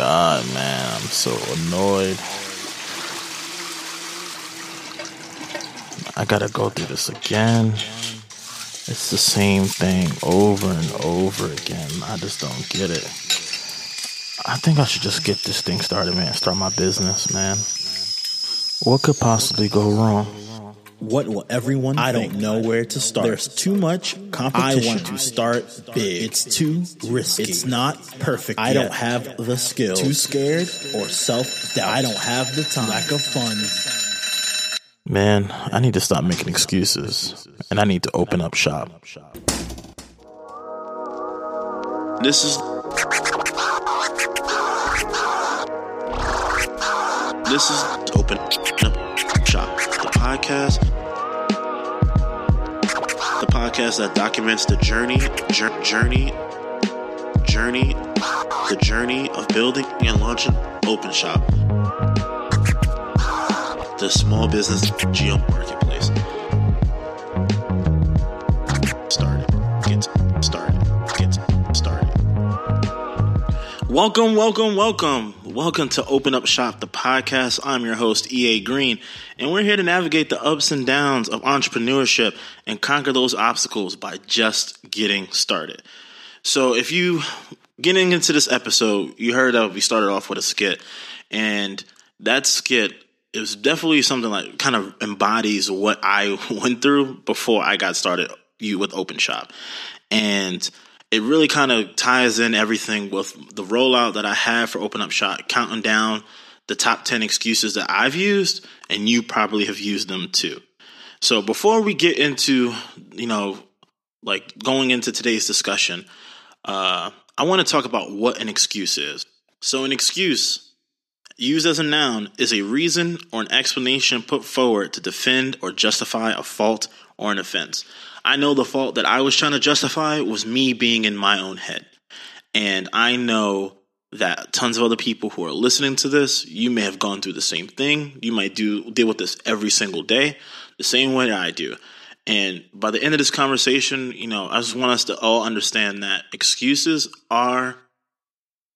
god, man. I'm so annoyed. I gotta go through this again. It's the same thing over and over again. I just don't get it. I think I should just get this thing started, man. Start my business, man. What could possibly go wrong? What will everyone I think? don't know where to start. There's too much competition. I want to start big. It's too risky. It's not perfect. I yet. don't have the skill. Too scared or self doubt. I don't have the time. Lack of funds. Man, I need to stop making excuses. And I need to open up shop. This is this is open up shop the podcast the podcast that documents the journey jour- journey journey the journey of building and launching open shop. The small business geo marketplace. Started. Get started. Get started. Welcome, welcome, welcome. Welcome to Open Up Shop, the podcast. I'm your host, EA Green, and we're here to navigate the ups and downs of entrepreneurship and conquer those obstacles by just getting started. So, if you getting into this episode, you heard that we started off with a skit, and that skit is definitely something that kind of embodies what I went through before I got started you with Open Shop. And it really kind of ties in everything with the rollout that I have for Open Up Shop, counting down the top 10 excuses that I've used, and you probably have used them too. So before we get into, you know, like going into today's discussion, uh, I want to talk about what an excuse is. So, an excuse, used as a noun, is a reason or an explanation put forward to defend or justify a fault or an offense. I know the fault that I was trying to justify was me being in my own head. And I know that tons of other people who are listening to this, you may have gone through the same thing. You might do deal with this every single day, the same way I do. And by the end of this conversation, you know, I just want us to all understand that excuses are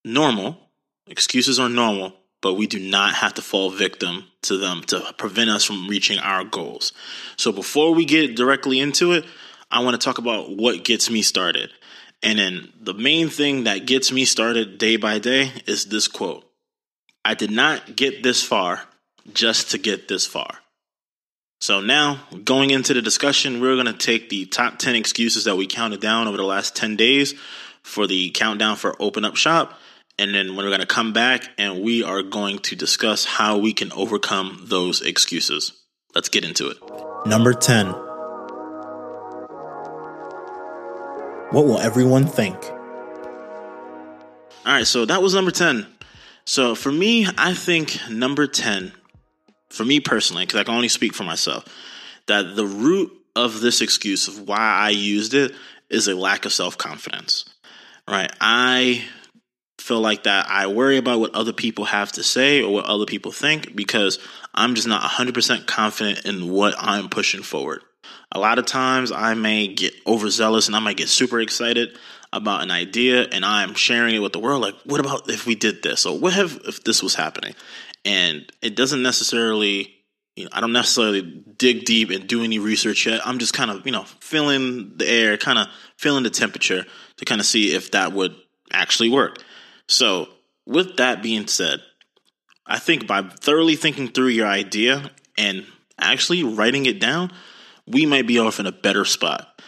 normal. Excuses are normal, but we do not have to fall victim to them to prevent us from reaching our goals. So before we get directly into it, I want to talk about what gets me started. And then the main thing that gets me started day by day is this quote I did not get this far just to get this far. So now, going into the discussion, we're going to take the top 10 excuses that we counted down over the last 10 days for the countdown for Open Up Shop. And then we're going to come back and we are going to discuss how we can overcome those excuses. Let's get into it. Number 10. What will everyone think? All right, so that was number 10. So for me, I think number 10, for me personally, because I can only speak for myself, that the root of this excuse of why I used it is a lack of self confidence. Right? I feel like that I worry about what other people have to say or what other people think because I'm just not 100% confident in what I'm pushing forward. A lot of times I may get overzealous and I might get super excited about an idea and I'm sharing it with the world. Like, what about if we did this? Or what if, if this was happening? And it doesn't necessarily, you know, I don't necessarily dig deep and do any research yet. I'm just kind of, you know, feeling the air, kind of feeling the temperature to kind of see if that would actually work. So, with that being said, I think by thoroughly thinking through your idea and actually writing it down, we might be off in a better spot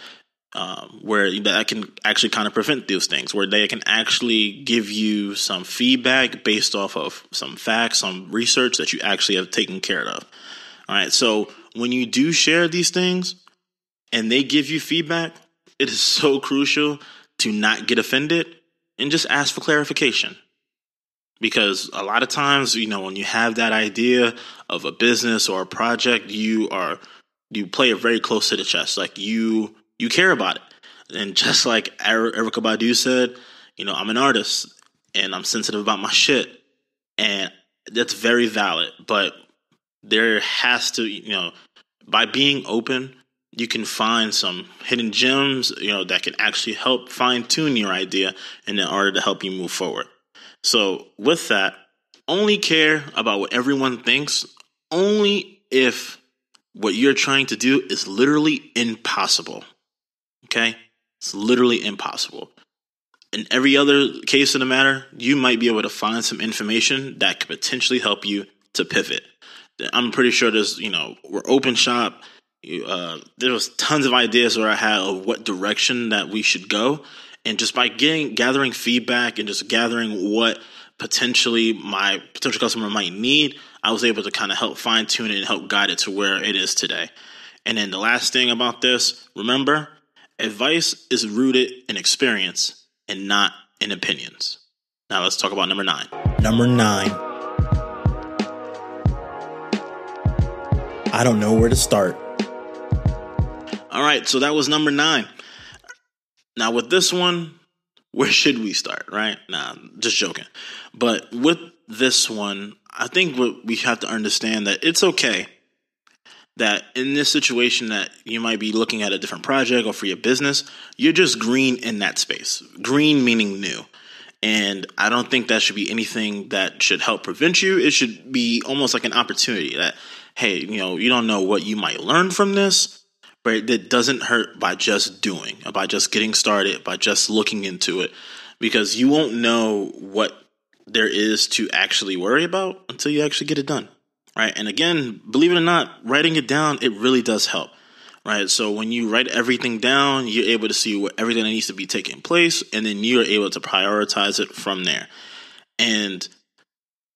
um, where that can actually kind of prevent those things, where they can actually give you some feedback based off of some facts, some research that you actually have taken care of. All right. So when you do share these things and they give you feedback, it is so crucial to not get offended and just ask for clarification. Because a lot of times, you know, when you have that idea of a business or a project, you are you play it very close to the chest. Like you you care about it. And just like Erykah Badu said, you know, I'm an artist and I'm sensitive about my shit. And that's very valid. But there has to, you know, by being open, you can find some hidden gems, you know, that can actually help fine tune your idea in order to help you move forward. So, with that, only care about what everyone thinks only if what you're trying to do is literally impossible. Okay? It's literally impossible. In every other case of the matter, you might be able to find some information that could potentially help you to pivot. I'm pretty sure there's, you know, we're open shop. Uh, there was tons of ideas where I had of what direction that we should go, and just by getting gathering feedback and just gathering what potentially my potential customer might need, I was able to kind of help fine tune it and help guide it to where it is today. And then the last thing about this, remember, advice is rooted in experience and not in opinions. Now let's talk about number nine. Number nine. I don't know where to start. All right, so that was number nine. Now with this one, where should we start? Right? Nah, just joking. But with this one, I think what we have to understand that it's okay that in this situation that you might be looking at a different project or for your business, you're just green in that space. Green meaning new. And I don't think that should be anything that should help prevent you. It should be almost like an opportunity that, hey, you know, you don't know what you might learn from this, but it doesn't hurt by just doing, by just getting started, by just looking into it, because you won't know what there is to actually worry about until you actually get it done right? And again, believe it or not, writing it down, it really does help, right? So when you write everything down, you're able to see what everything that needs to be taking place, and then you're able to prioritize it from there. And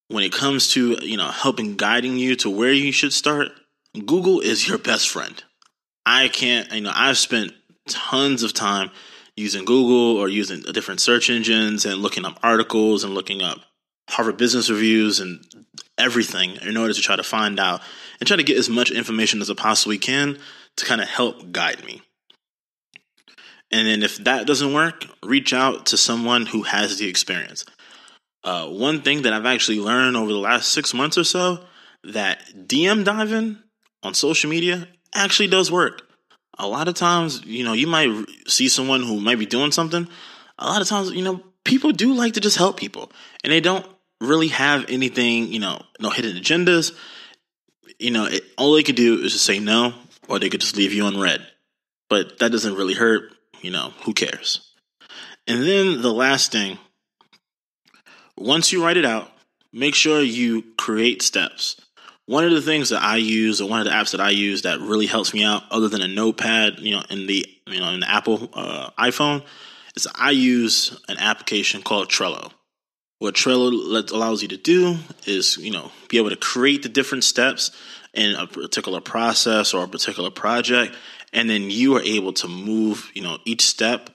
when it comes to you know helping guiding you to where you should start, Google is your best friend. I can't, you know, I've spent tons of time using Google or using different search engines and looking up articles and looking up Harvard Business Reviews and everything in order to try to find out and try to get as much information as I possibly can to kind of help guide me. And then if that doesn't work, reach out to someone who has the experience. Uh, one thing that I've actually learned over the last six months or so that DM diving on social media actually does work. A lot of times, you know, you might see someone who might be doing something. A lot of times, you know, people do like to just help people and they don't really have anything, you know, no hidden agendas. You know, it, all they could do is just say no, or they could just leave you unread. But that doesn't really hurt. You know, who cares? And then the last thing, once you write it out, make sure you create steps. One of the things that I use, or one of the apps that I use that really helps me out, other than a notepad, you know, in the you know in the Apple uh, iPhone, is I use an application called Trello. What Trello allows you to do is, you know, be able to create the different steps in a particular process or a particular project, and then you are able to move, you know, each step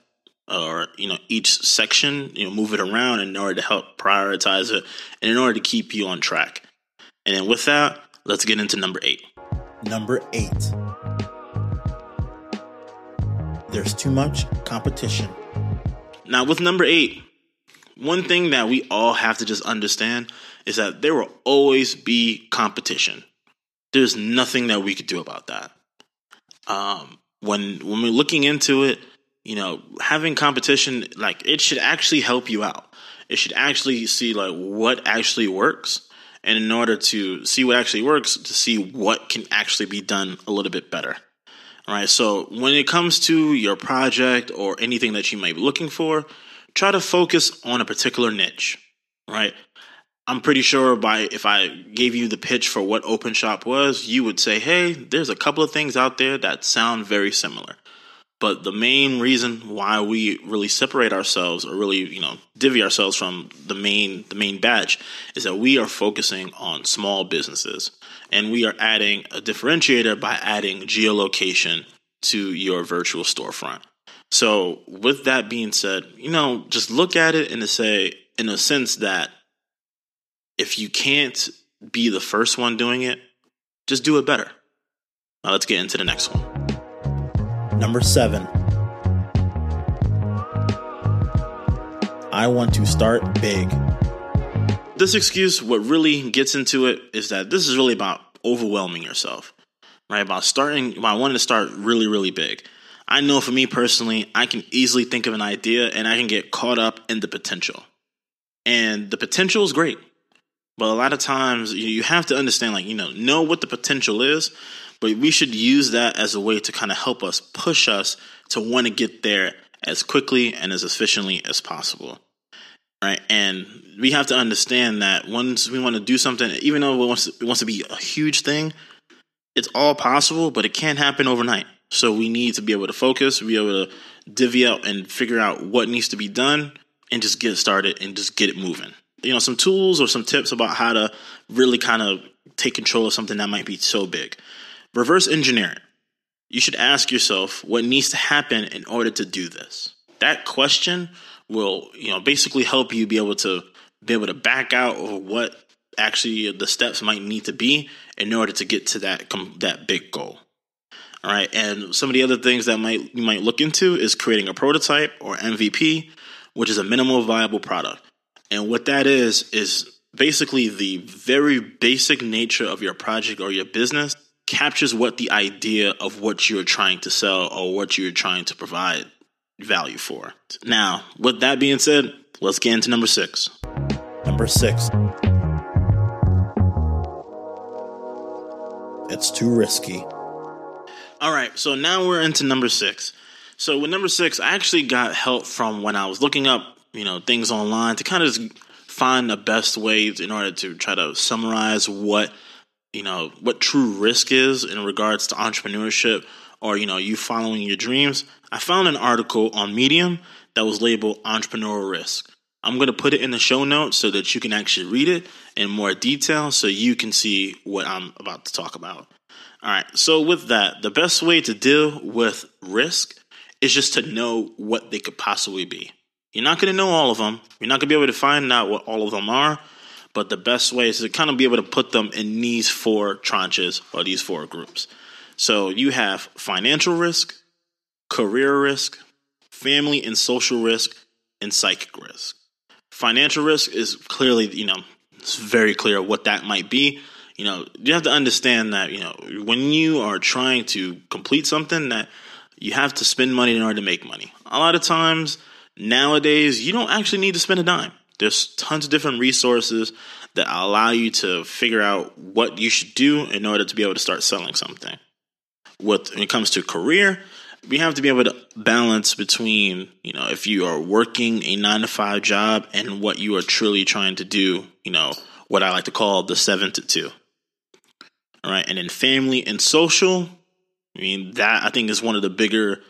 or you know each section, you know, move it around in order to help prioritize it and in order to keep you on track. And then with that, let's get into number eight. Number eight. There's too much competition. Now, with number eight, one thing that we all have to just understand is that there will always be competition. There's nothing that we could do about that. Um, when when we're looking into it, you know, having competition like it should actually help you out. It should actually see like what actually works, and in order to see what actually works, to see what can actually be done a little bit better. All right. So when it comes to your project or anything that you might be looking for, try to focus on a particular niche, right? I'm pretty sure by if I gave you the pitch for what OpenShop was, you would say, "Hey, there's a couple of things out there that sound very similar." But the main reason why we really separate ourselves or really, you know, divvy ourselves from the main the main batch is that we are focusing on small businesses and we are adding a differentiator by adding geolocation to your virtual storefront. So, with that being said, you know, just look at it in a say in a sense that if you can't be the first one doing it, just do it better. Now let's get into the next one. Number seven. I want to start big. This excuse, what really gets into it is that this is really about overwhelming yourself, right? About starting, about wanting to start really, really big. I know for me personally, I can easily think of an idea and I can get caught up in the potential. and the potential is great. But a lot of times you have to understand, like, you know, know what the potential is, but we should use that as a way to kind of help us push us to want to get there as quickly and as efficiently as possible. Right. And we have to understand that once we want to do something, even though it wants, it wants to be a huge thing, it's all possible, but it can't happen overnight. So we need to be able to focus, be able to divvy up and figure out what needs to be done and just get started and just get it moving. You know, some tools or some tips about how to really kind of take control of something that might be so big. Reverse engineering. You should ask yourself what needs to happen in order to do this. That question will, you know, basically help you be able to be able to back out of what actually the steps might need to be in order to get to that that big goal. All right, and some of the other things that might you might look into is creating a prototype or MVP, which is a minimal viable product. And what that is is basically the very basic nature of your project or your business captures what the idea of what you're trying to sell or what you're trying to provide value for. Now, with that being said, let's get into number 6. Number six. It's too risky. All right, so now we're into number six. So with number six, I actually got help from when I was looking up, you know, things online to kind of just find the best ways in order to try to summarize what, you know, what true risk is in regards to entrepreneurship or, you know, you following your dreams. I found an article on Medium that was labeled entrepreneurial risk. I'm going to put it in the show notes so that you can actually read it in more detail so you can see what I'm about to talk about. All right, so with that, the best way to deal with risk is just to know what they could possibly be. You're not going to know all of them, you're not going to be able to find out what all of them are, but the best way is to kind of be able to put them in these four tranches or these four groups. So you have financial risk, career risk, family and social risk, and psychic risk. Financial risk is clearly, you know, it's very clear what that might be. You know, you have to understand that, you know, when you are trying to complete something that you have to spend money in order to make money. A lot of times nowadays, you don't actually need to spend a dime. There's tons of different resources that allow you to figure out what you should do in order to be able to start selling something. With, when it comes to career, we have to be able to balance between, you know, if you are working a nine to five job and what you are truly trying to do, you know, what I like to call the seven to two. All right. And then family and social, I mean, that I think is one of the bigger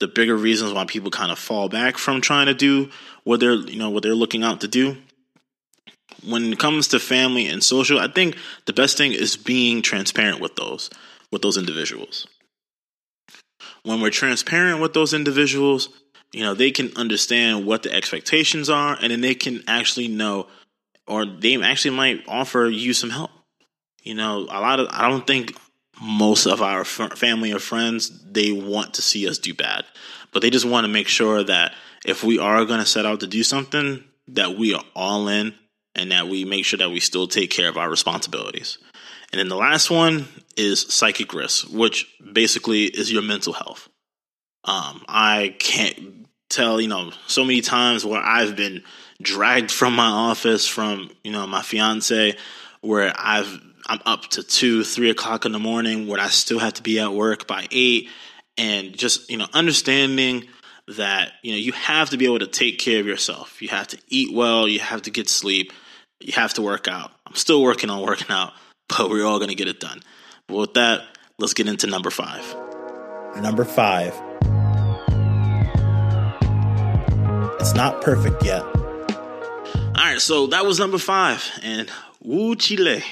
the bigger reasons why people kind of fall back from trying to do what they're you know what they're looking out to do. When it comes to family and social, I think the best thing is being transparent with those with those individuals when we're transparent with those individuals, you know, they can understand what the expectations are and then they can actually know or they actually might offer you some help. You know, a lot of I don't think most of our family or friends they want to see us do bad, but they just want to make sure that if we are going to set out to do something that we are all in and that we make sure that we still take care of our responsibilities. And then the last one is psychic risk, which basically is your mental health. Um, I can't tell, you know, so many times where I've been dragged from my office from, you know, my fiance, where I've I'm up to two, three o'clock in the morning, where I still have to be at work by eight, and just you know, understanding that you know you have to be able to take care of yourself. You have to eat well. You have to get sleep. You have to work out. I'm still working on working out, but we're all going to get it done. But with that, let's get into number five. Number five. It's not perfect yet. All right, so that was number five. And woo chile.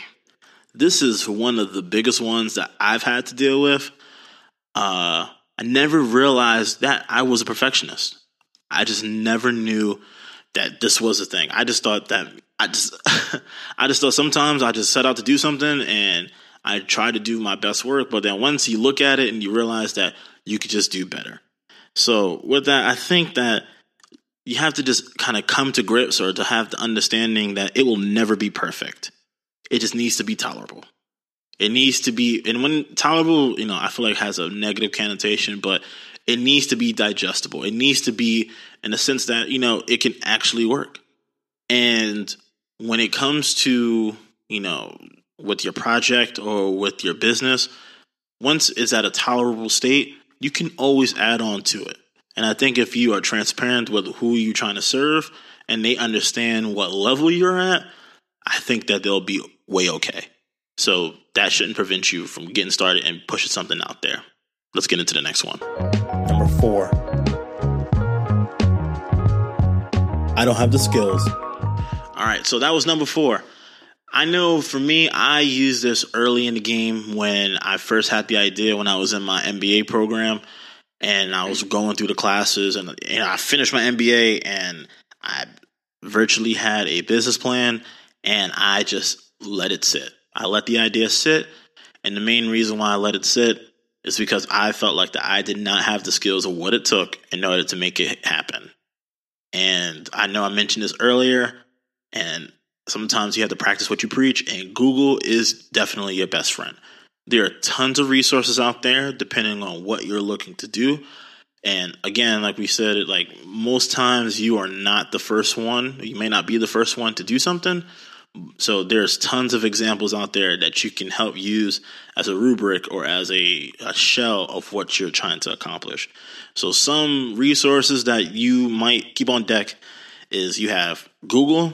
This is one of the biggest ones that I've had to deal with. Uh, I never realized that I was a perfectionist. I just never knew that this was a thing. I just thought that I just I just thought sometimes I just set out to do something and I try to do my best work, but then once you look at it and you realize that you could just do better. So with that, I think that you have to just kind of come to grips or to have the understanding that it will never be perfect. It just needs to be tolerable. It needs to be, and when tolerable, you know, I feel like has a negative connotation, but it needs to be digestible. It needs to be in the sense that, you know, it can actually work. And when it comes to, you know, with your project or with your business, once it's at a tolerable state, you can always add on to it. And I think if you are transparent with who you're trying to serve and they understand what level you're at, I think that they'll be way okay. So that shouldn't prevent you from getting started and pushing something out there. Let's get into the next one. Number four. I don't have the skills. All right, so that was number four. I know for me, I used this early in the game when I first had the idea when I was in my MBA program and I was going through the classes and, and I finished my MBA and I virtually had a business plan and I just let it sit. I let the idea sit. And the main reason why I let it sit is because I felt like that I did not have the skills of what it took in order to make it happen. And I know I mentioned this earlier, and sometimes you have to practice what you preach, and Google is definitely your best friend. There are tons of resources out there depending on what you're looking to do. And again, like we said, like most times you are not the first one. You may not be the first one to do something. So there's tons of examples out there that you can help use as a rubric or as a, a shell of what you're trying to accomplish. So some resources that you might keep on deck is you have Google,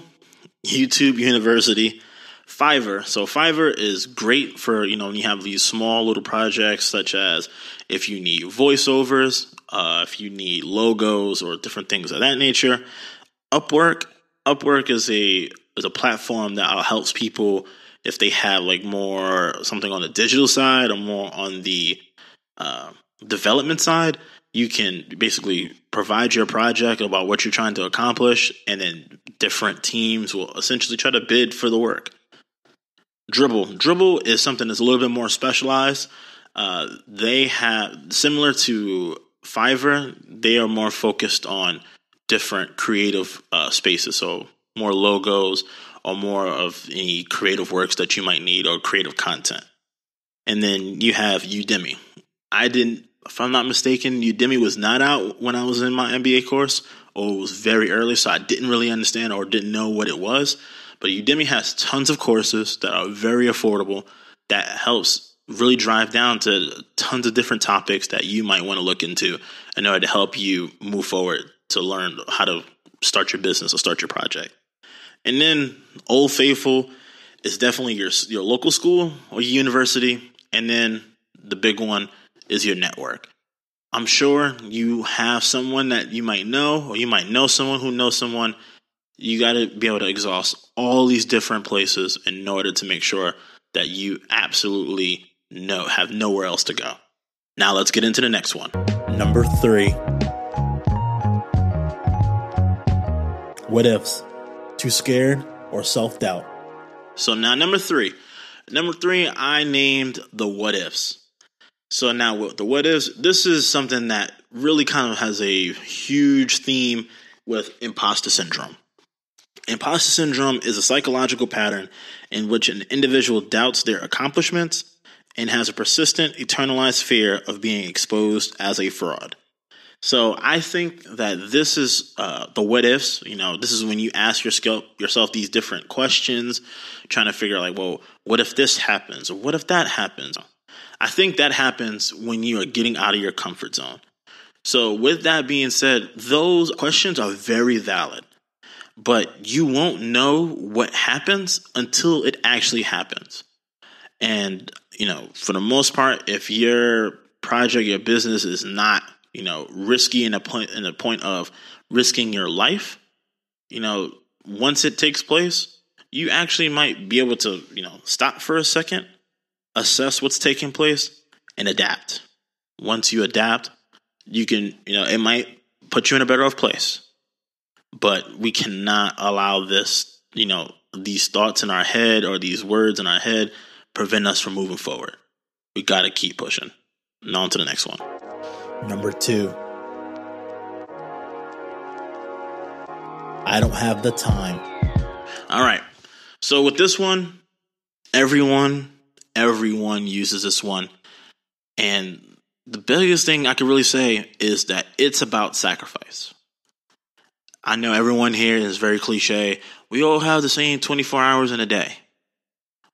YouTube University, Fiverr. So Fiverr is great for, you know, when you have these small little projects such as if you need voiceovers, uh, if you need logos or different things of that nature. Upwork, Upwork is a is a platform that helps people if they have like more something on the digital side or more on the uh, development side. You can basically provide your project about what you're trying to accomplish, and then different teams will essentially try to bid for the work. Dribbble Dribbble is something that's a little bit more specialized. Uh, they have, similar to Fiverr, they are more focused on different creative uh, spaces. So more logos or more of any creative works that you might need or creative content. And then you have Udemy. I didn't, if I'm not mistaken, Udemy was not out when I was in my MBA course, or it was very early, so I didn't really understand or didn't know what it was. But Udemy has tons of courses that are very affordable that helps really drive down to tons of different topics that you might want to look into in order to help you move forward to learn how to start your business or start your project. And then Old Faithful is definitely your your local school or your university, and then the big one is your network. I'm sure you have someone that you might know, or you might know someone who knows someone. You got to be able to exhaust all these different places in order to make sure that you absolutely know have nowhere else to go. Now let's get into the next one. Number three. What ifs? Too scared or self doubt? So now number three. Number three, I named the what ifs. So now with the what ifs, this is something that really kind of has a huge theme with imposter syndrome. Imposter syndrome is a psychological pattern in which an individual doubts their accomplishments and has a persistent, eternalized fear of being exposed as a fraud. So I think that this is uh, the what ifs. You know, this is when you ask your yourself these different questions, trying to figure like, well, what if this happens, or what if that happens? I think that happens when you are getting out of your comfort zone. So with that being said, those questions are very valid, but you won't know what happens until it actually happens. And you know, for the most part, if your project, your business is not you know, risky in a point in a point of risking your life, you know, once it takes place, you actually might be able to, you know, stop for a second, assess what's taking place, and adapt. Once you adapt, you can, you know, it might put you in a better off place. But we cannot allow this, you know, these thoughts in our head or these words in our head prevent us from moving forward. We got to keep pushing. Now on to the next one. Number two, I don't have the time. All right. So with this one, everyone, everyone uses this one. And the biggest thing I can really say is that it's about sacrifice. I know everyone here is very cliche. We all have the same 24 hours in a day.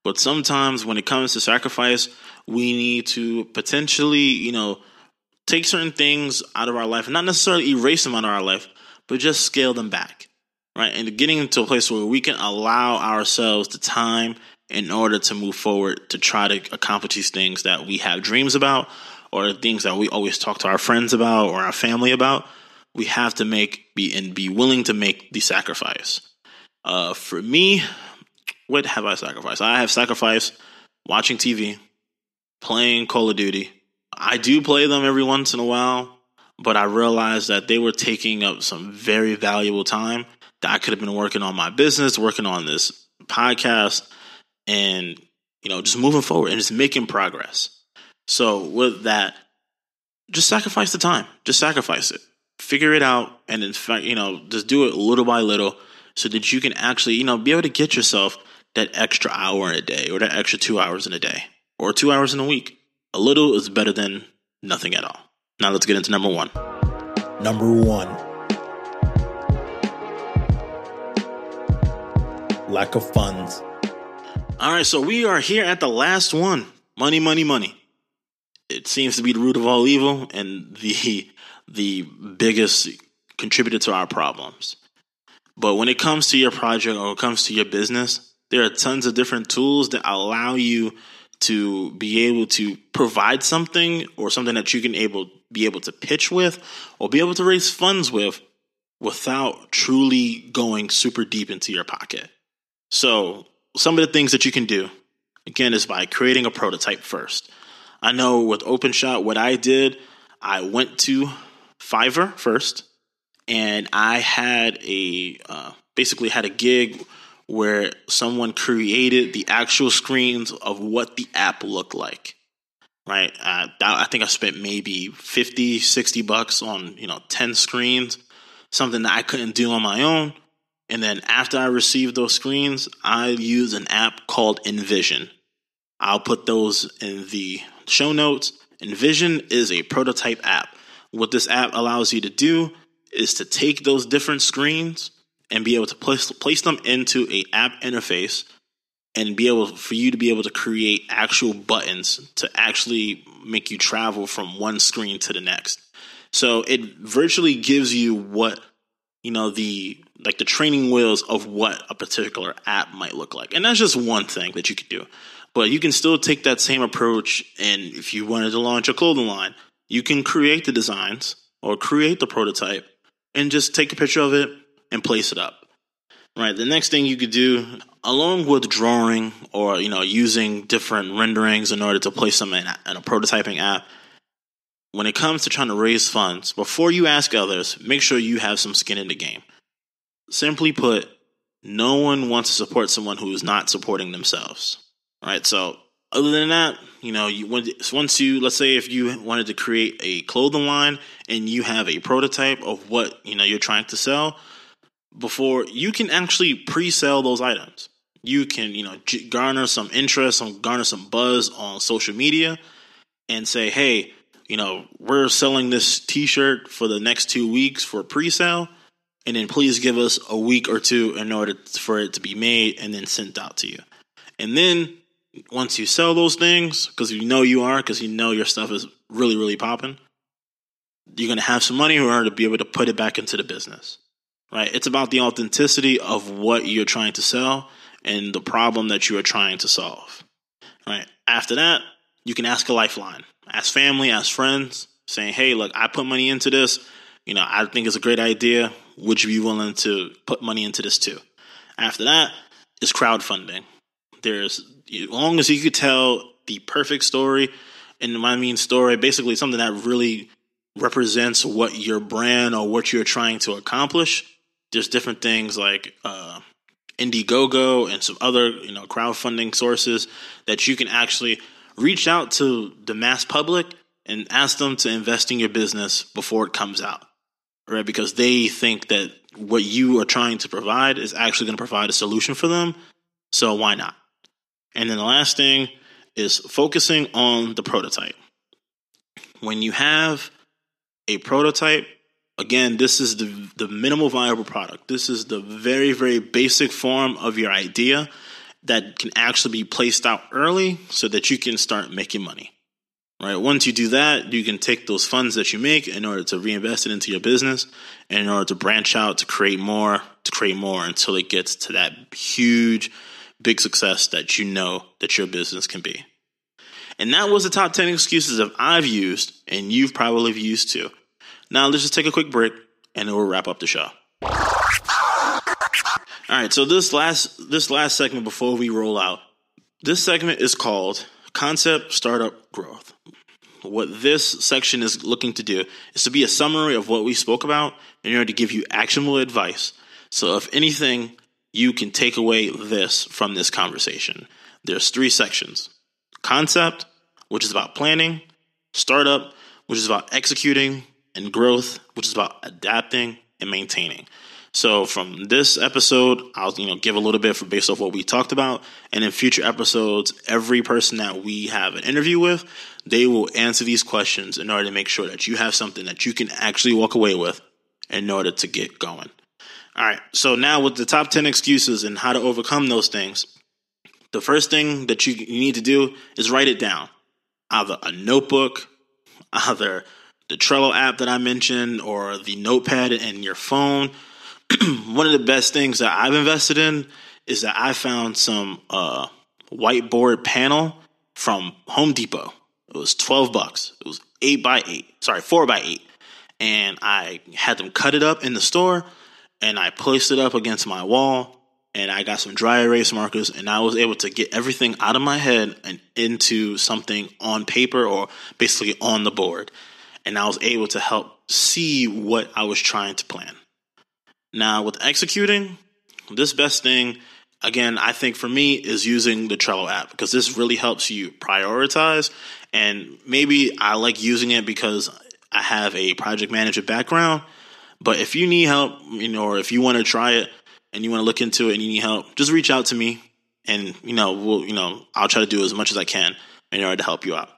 But sometimes when it comes to sacrifice, we need to potentially, you know, take certain things out of our life not necessarily erase them out of our life, but just scale them back. Right. And getting into a place where we can allow ourselves the time in order to move forward to try to accomplish these things that we have dreams about or things that we always talk to our friends about or our family about we have to make be and be willing to make the sacrifice uh, for me what have i sacrificed i have sacrificed watching tv playing call of duty i do play them every once in a while but i realized that they were taking up some very valuable time that i could have been working on my business working on this podcast and you know just moving forward and just making progress. So with that just sacrifice the time. Just sacrifice it. Figure it out and in fact you know just do it little by little so that you can actually you know be able to get yourself that extra hour in a day or that extra two hours in a day or two hours in a week a little is better than nothing at all. Now let's get into number one. Number one. Lack of funds. all right so we are here at the last one. Money money money. It seems to be the root of all evil and the the biggest contributor to our problems. But when it comes to your project or it comes to your business there are tons of different tools that allow you to be able to provide something or something that you can able be able to pitch with or be able to raise funds with without truly going super deep into your pocket. So, some of the things that you can do again is by creating a prototype first. I know with OpenShop what I did, I went to Fiverr first and I had a uh, basically had a gig where someone created the actual screens of what the app looked like right? Uh, i think i spent maybe 50 60 bucks on you know 10 screens something that i couldn't do on my own. And then after i received those screens i use an app called InVision. I'll put those in the show notes. InVision is a prototype app. What this app allows you to do is to take those different screens and be able to place place them into a app interface and be able for you to be able to create actual buttons to actually make you travel from one screen to the next. So it virtually gives you what you know the like the training wheels of what a particular app might look like. And that's just one thing that you could do. But you can still take that same approach and if you wanted to launch a clothing line, you can create the designs or create the prototype and just take a picture of it and place it up. Right. The next thing you could do, along with drawing or you know using different renderings in order to place them in a, in a prototyping app, when it comes to trying to raise funds, before you ask others, make sure you have some skin in the game. Simply put, no one wants to support someone who is not supporting themselves. Right. So other than that, you know, you once you let's say if you wanted to create a clothing line and you have a prototype of what you know you're trying to sell, before you can actually pre-sell those items. You can you know garner some interest, some garner some buzz on social media, and say, hey, you know, we're selling this T-shirt for the next two weeks for pre-sale, and then please give us a week or two in order for it to be made and then sent out to you, and then once you sell those things, because you know you are, because you know your stuff is really, really popping, you're going to have some money in order to be able to put it back into the business, right? It's about the authenticity of what you're trying to sell and the problem that you are trying to solve, right? After that, you can ask a lifeline, ask family, ask friends, saying, hey, look, I put money into this. You know, I think it's a great idea. Would you be willing to put money into this too? After that is crowdfunding. There's as long as you could tell the perfect story, and I mean story, basically something that really represents what your brand or what you're trying to accomplish. There's different things like uh, Indiegogo and some other you know crowdfunding sources that you can actually reach out to the mass public and ask them to invest in your business before it comes out, right? Because they think that what you are trying to provide is actually going to provide a solution for them. So why not? And then the last thing is focusing on the prototype. When you have a prototype, Again, this is the the minimal viable product. This is the very very basic form of your idea that can actually be placed out early so that you can start making money. Right? Once you do that, you can take those funds that you make in order to reinvest it into your business and in order to branch out to create more, to create more until it gets to that huge big success that you know that your business can be. And that was the top 10 excuses that I've used and you've probably used too. Now let's just take a quick break and then we'll wrap up the show. All right, so this last this last segment before we roll out, this segment is called Concept Startup Growth. What this section is looking to do is to be a summary of what we spoke about in order to give you actionable advice. So if anything, you can take away this from this conversation. There's three sections. Concept, which is about planning, startup, which is about executing, and growth, which is about adapting and maintaining. So from this episode, I'll you know give a little bit for based off what we talked about, and in future episodes, every person that we have an interview with, they will answer these questions in order to make sure that you have something that you can actually walk away with in order to get going. All right, so now with the top 10 excuses and how to overcome those things, the first thing that you, need to do is write it down. Either a notebook, either the Trello app that I mentioned, or the notepad in your phone. One of the best things that I've invested in is that I found some uh, whiteboard panel from Home Depot. It was 12 bucks. It was 8 by 8. Sorry, 4 by 8. And I had them cut it up in the store and I placed it up against my wall and I got some dry erase markers and I was able to get everything out of my head and into something on paper or basically on the board. And I was able to help see what I was trying to plan. Now, with executing, this best thing, again, I think for me is using the Trello app because this really helps you prioritize. And maybe I like using it because I have a project manager background. But if you need help, you know, or if you want to try it, and you want to look into it and you need help, just reach out to me and you know, we'll you know, I'll try to do as much as I can in order to help you out.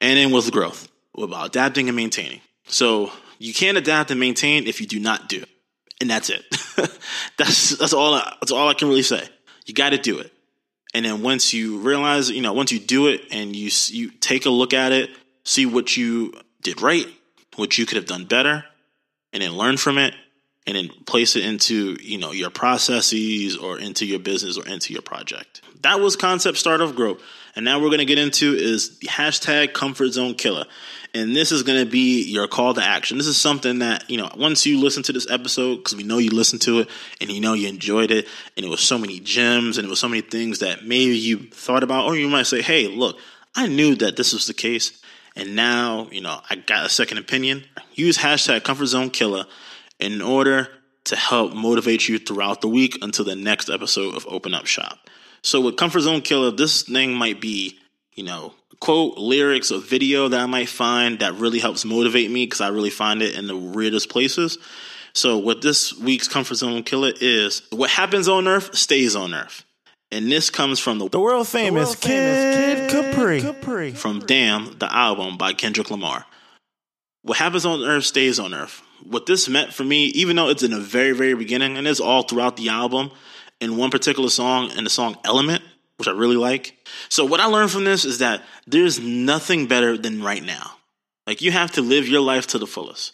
And then with growth, about adapting and maintaining. So you can't adapt and maintain if you do not do. And that's it. that's that's all I, that's all I can really say. You got to do it. And then once you realize, you know, once you do it and you you take a look at it, see what you did right, what you could have done better, and then learn from it and then place it into you know your processes or into your business or into your project that was concept startup growth and now we're going to get into is hashtag comfort zone killer. And this is going to be your call to action. This is something that you know once you listen to this episode because we know you listened to it and you know you enjoyed it and it was so many gems and it was so many things that maybe you thought about or you might say hey look i knew that this was the case and now you know i got a second opinion. Use hashtag comfort zone killer in order to help motivate you throughout the week until the next episode of Open Up Shop. So with Comfort Zone Killer, this thing might be, you know, quote, lyrics, or video that I might find that really helps motivate me because I really find it in the weirdest places. So what this week's Comfort Zone Killer is, what happens on Earth stays on Earth. And this comes from the, the world famous, the world Kid, Kid Capri. Capri from Damn, the album by Kendrick Lamar. What happens on Earth stays on Earth what this meant for me, even though it's in the very, very beginning, and it's all throughout the album, in one particular song, in the song Element, which I really like. So, what I learned from this is that there's nothing better than right now. Like, you have to live your life to the fullest.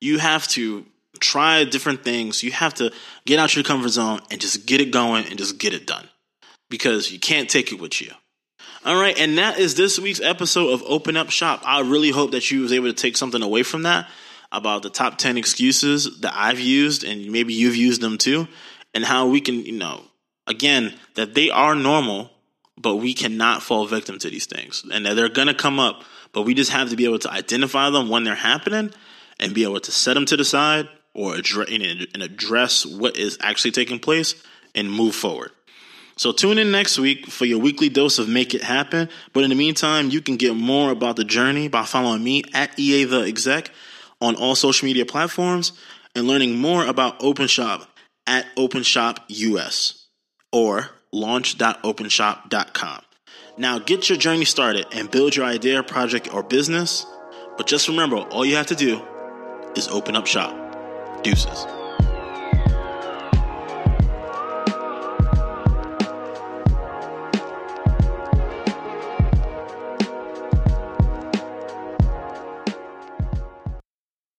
You have to try different things. You have to get out your comfort zone and just get it going and just get it done because you can't take it with you. All right, and that is this week's episode of Open Up Shop. I really hope that you was able to take something away from that about the top 10 excuses that I've used and maybe you've used them too, and how we can, you know, again, that they are normal, but we cannot fall victim to these things and that they're going to come up, but we just have to be able to identify them when they're happening and be able to set them to the side or address, and address what is actually taking place and move forward. So tune in next week for your weekly dose of Make It Happen. But in the meantime, you can get more about the journey by following me at EA the Exec on all social media platforms and learning more about OpenShop at OpenShop US or launch.openshop.com. Now get your journey started and build your idea, project, or business. But just remember, all you have to do is open up shop. Deuces.